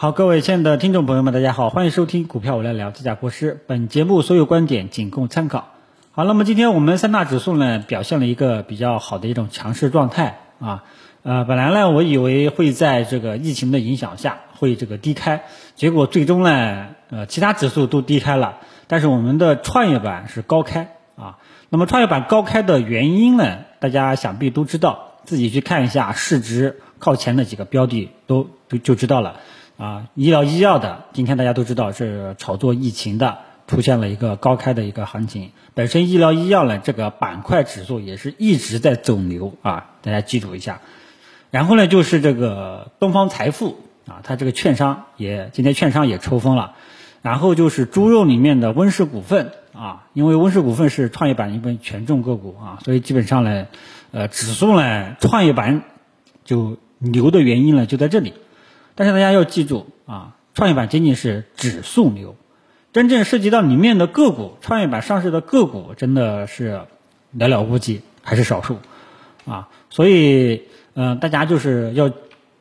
好，各位亲爱的听众朋友们，大家好，欢迎收听股票我来聊，这家国师。本节目所有观点仅供参考。好，那么今天我们三大指数呢表现了一个比较好的一种强势状态啊。呃，本来呢我以为会在这个疫情的影响下会这个低开，结果最终呢呃其他指数都低开了，但是我们的创业板是高开啊。那么创业板高开的原因呢，大家想必都知道，自己去看一下市值靠前的几个标的都都就知道了。啊，医疗医药的，今天大家都知道是炒作疫情的，出现了一个高开的一个行情。本身医疗医药呢，这个板块指数也是一直在走牛啊，大家记住一下。然后呢，就是这个东方财富啊，它这个券商也今天券商也抽风了。然后就是猪肉里面的温氏股份啊，因为温氏股份是创业板一份权重个股啊，所以基本上呢，呃，指数呢，创业板就牛的原因呢就在这里。但是大家要记住啊，创业板仅仅是指数牛，真正涉及到里面的个股，创业板上市的个股真的是寥寥无几，还是少数啊。所以，嗯，大家就是要，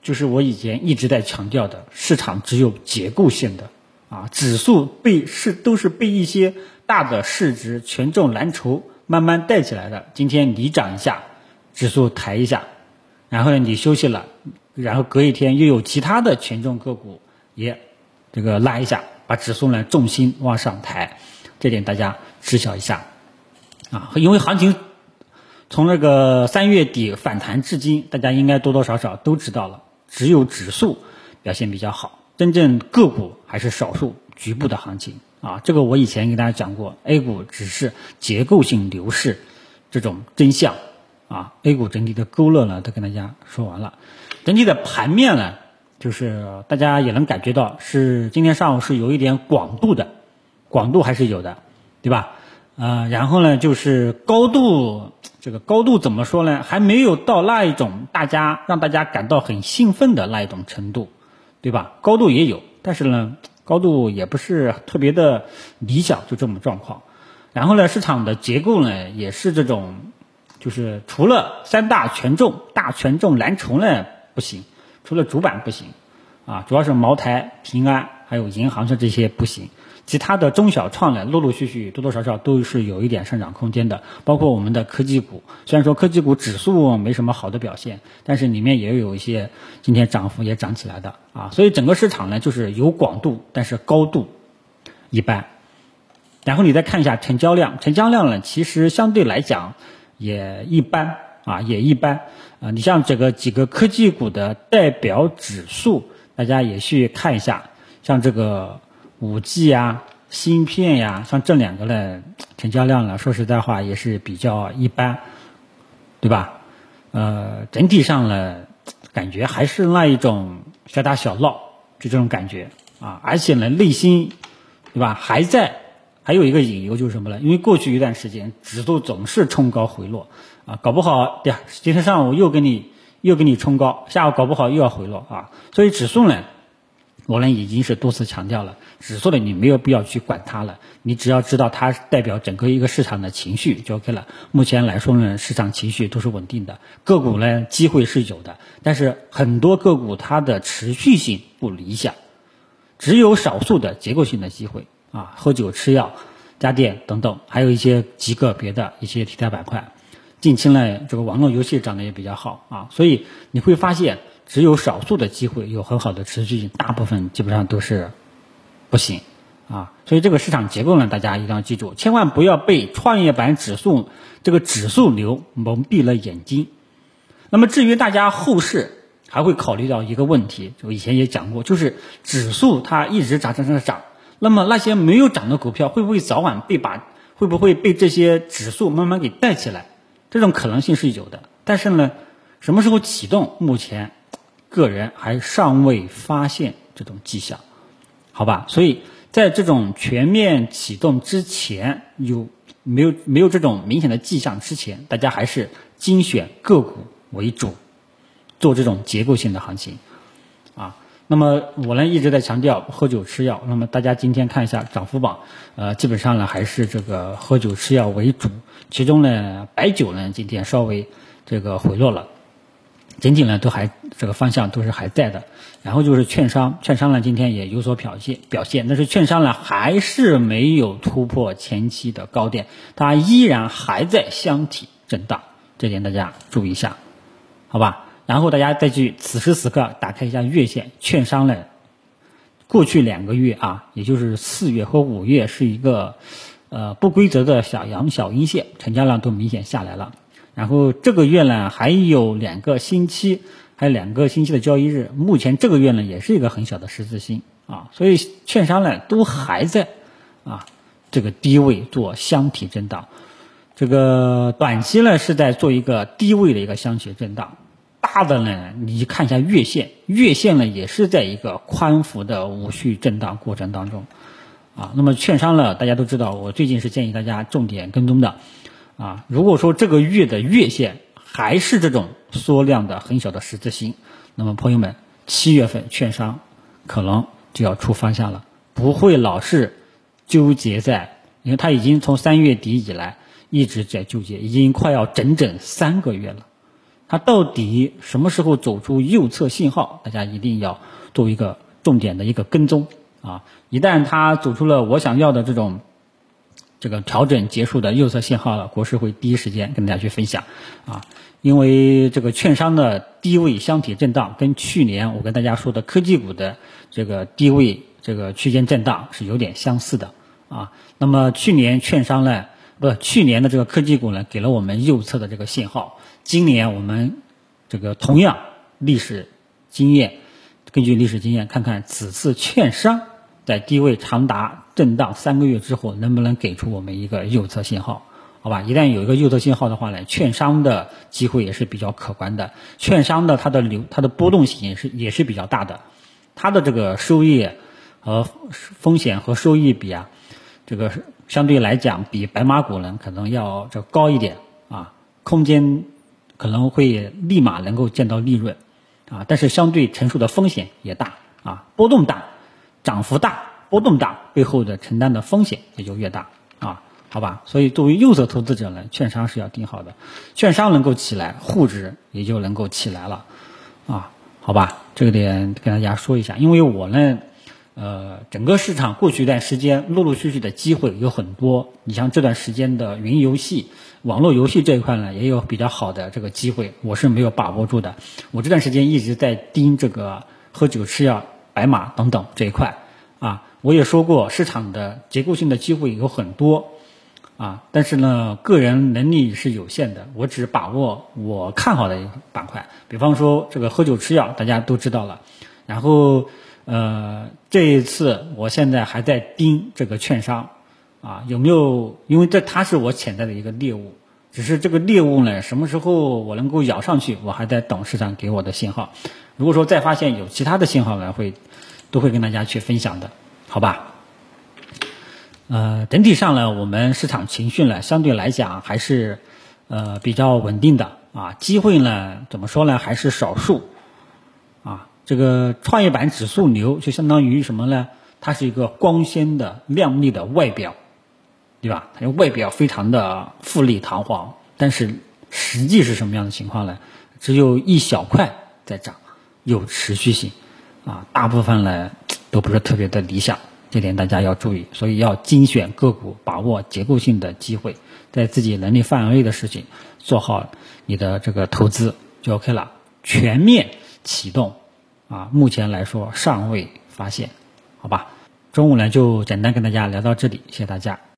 就是我以前一直在强调的，市场只有结构性的啊，指数被是都是被一些大的市值、权重蓝筹慢慢带起来的。今天你涨一下，指数抬一下，然后呢，你休息了。然后隔一天又有其他的权重个股也这个拉一下，把指数呢重心往上抬，这点大家知晓一下啊。因为行情从那个三月底反弹至今，大家应该多多少少都知道了，只有指数表现比较好，真正个股还是少数局部的行情啊。这个我以前给大家讲过，A 股只是结构性牛市这种真相啊。A 股整体的勾勒呢，都跟大家说完了。整体的盘面呢，就是大家也能感觉到是今天上午是有一点广度的，广度还是有的，对吧？呃，然后呢，就是高度，这个高度怎么说呢？还没有到那一种大家让大家感到很兴奋的那一种程度，对吧？高度也有，但是呢，高度也不是特别的理想，就这么状况。然后呢，市场的结构呢，也是这种，就是除了三大权重、大权重蓝筹呢。不行，除了主板不行，啊，主要是茅台、平安还有银行像这些不行，其他的中小创呢，陆陆续续多多少少都是有一点上涨空间的。包括我们的科技股，虽然说科技股指数没什么好的表现，但是里面也有一些今天涨幅也涨起来的啊。所以整个市场呢，就是有广度，但是高度一般。然后你再看一下成交量，成交量呢，其实相对来讲也一般。啊，也一般，啊，你像这个几个科技股的代表指数，大家也去看一下，像这个五 G 呀、芯片呀，像这两个呢，成交量呢，说实在话也是比较一般，对吧？呃，整体上呢，感觉还是那一种小打小闹，就这种感觉啊，而且呢，内心，对吧？还在，还有一个隐忧就是什么呢？因为过去一段时间指数总是冲高回落。啊，搞不好对呀，今天上午又给你又给你冲高，下午搞不好又要回落啊。所以指数呢，我呢已经是多次强调了，指数呢你没有必要去管它了，你只要知道它代表整个一个市场的情绪就 OK 了。目前来说呢，市场情绪都是稳定的，个股呢机会是有的，但是很多个股它的持续性不理想，只有少数的结构性的机会啊，喝酒、吃药、家电等等，还有一些极个别的一些题材板块。近期呢，这个网络游戏涨得也比较好啊，所以你会发现只有少数的机会有很好的持续性，大部分基本上都是不行啊。所以这个市场结构呢，大家一定要记住，千万不要被创业板指数这个指数流蒙蔽了眼睛。那么至于大家后市还会考虑到一个问题，我以前也讲过，就是指数它一直涨涨涨涨，那么那些没有涨的股票会不会早晚被把会不会被这些指数慢慢给带起来？这种可能性是有的，但是呢，什么时候启动，目前个人还尚未发现这种迹象，好吧？所以在这种全面启动之前，有没有没有这种明显的迹象之前，大家还是精选个股为主，做这种结构性的行情啊。那么我呢一直在强调喝酒吃药，那么大家今天看一下涨幅榜，呃，基本上呢还是这个喝酒吃药为主，其中呢白酒呢今天稍微这个回落了，整体呢都还这个方向都是还在的。然后就是券商，券商呢今天也有所表现表现，但是券商呢还是没有突破前期的高点，它依然还在箱体震荡，这点大家注意一下，好吧？然后大家再去此时此刻打开一下月线，券商呢过去两个月啊，也就是四月和五月是一个呃不规则的小阳小阴线，成交量都明显下来了。然后这个月呢还有两个星期。还有两个星期的交易日，目前这个月呢也是一个很小的十字星啊，所以券商呢都还在啊这个低位做箱体震荡，这个短期呢是在做一个低位的一个箱体震荡，大的呢你看一下月线，月线呢也是在一个宽幅的无序震荡过程当中啊，那么券商呢大家都知道，我最近是建议大家重点跟踪的啊，如果说这个月的月线。还是这种缩量的很小的十字星，那么朋友们，七月份券商可能就要出方向了，不会老是纠结在，因为它已经从三月底以来一直在纠结，已经快要整整三个月了。它到底什么时候走出右侧信号？大家一定要做一个重点的一个跟踪啊！一旦它走出了我想要的这种。这个调整结束的右侧信号了，国师会第一时间跟大家去分享啊，因为这个券商的低位箱体震荡跟去年我跟大家说的科技股的这个低位这个区间震荡是有点相似的啊。那么去年券商呢，不，去年的这个科技股呢给了我们右侧的这个信号，今年我们这个同样历史经验，根据历史经验看看此次券商。在低位长达震荡三个月之后，能不能给出我们一个右侧信号？好吧，一旦有一个右侧信号的话呢，券商的机会也是比较可观的。券商的它的流它的波动性也是也是比较大的，它的这个收益和风险和收益比啊，这个相对来讲比白马股呢可能要这高一点啊，空间可能会立马能够见到利润啊，但是相对承受的风险也大啊，波动大。涨幅大、波动大，背后的承担的风险也就越大啊，好吧？所以作为右侧投资者呢，券商是要盯好的，券商能够起来，沪指也就能够起来了啊，好吧？这个点跟大家说一下，因为我呢，呃，整个市场过去一段时间陆陆续续的机会有很多，你像这段时间的云游戏、网络游戏这一块呢，也有比较好的这个机会，我是没有把握住的。我这段时间一直在盯这个喝酒吃药。白马等等这一块啊，我也说过，市场的结构性的机会有很多啊，但是呢，个人能力是有限的，我只把握我看好的一个板块。比方说这个喝酒吃药，大家都知道了。然后呃，这一次我现在还在盯这个券商啊，有没有？因为这它是我潜在的一个猎物，只是这个猎物呢，什么时候我能够咬上去，我还在等市场给我的信号。如果说再发现有其他的信号呢，会都会跟大家去分享的，好吧？呃，整体上呢，我们市场情绪呢，相对来讲还是呃比较稳定的啊，机会呢，怎么说呢，还是少数。这个创业板指数牛，就相当于什么呢？它是一个光鲜的、亮丽的外表，对吧？它外表非常的富丽堂皇，但是实际是什么样的情况呢？只有一小块在涨。有持续性，啊，大部分呢都不是特别的理想，这点大家要注意，所以要精选个股，把握结构性的机会，在自己能力范围内的事情做好你的这个投资就 OK 了，全面启动，啊，目前来说尚未发现，好吧，中午呢就简单跟大家聊到这里，谢谢大家。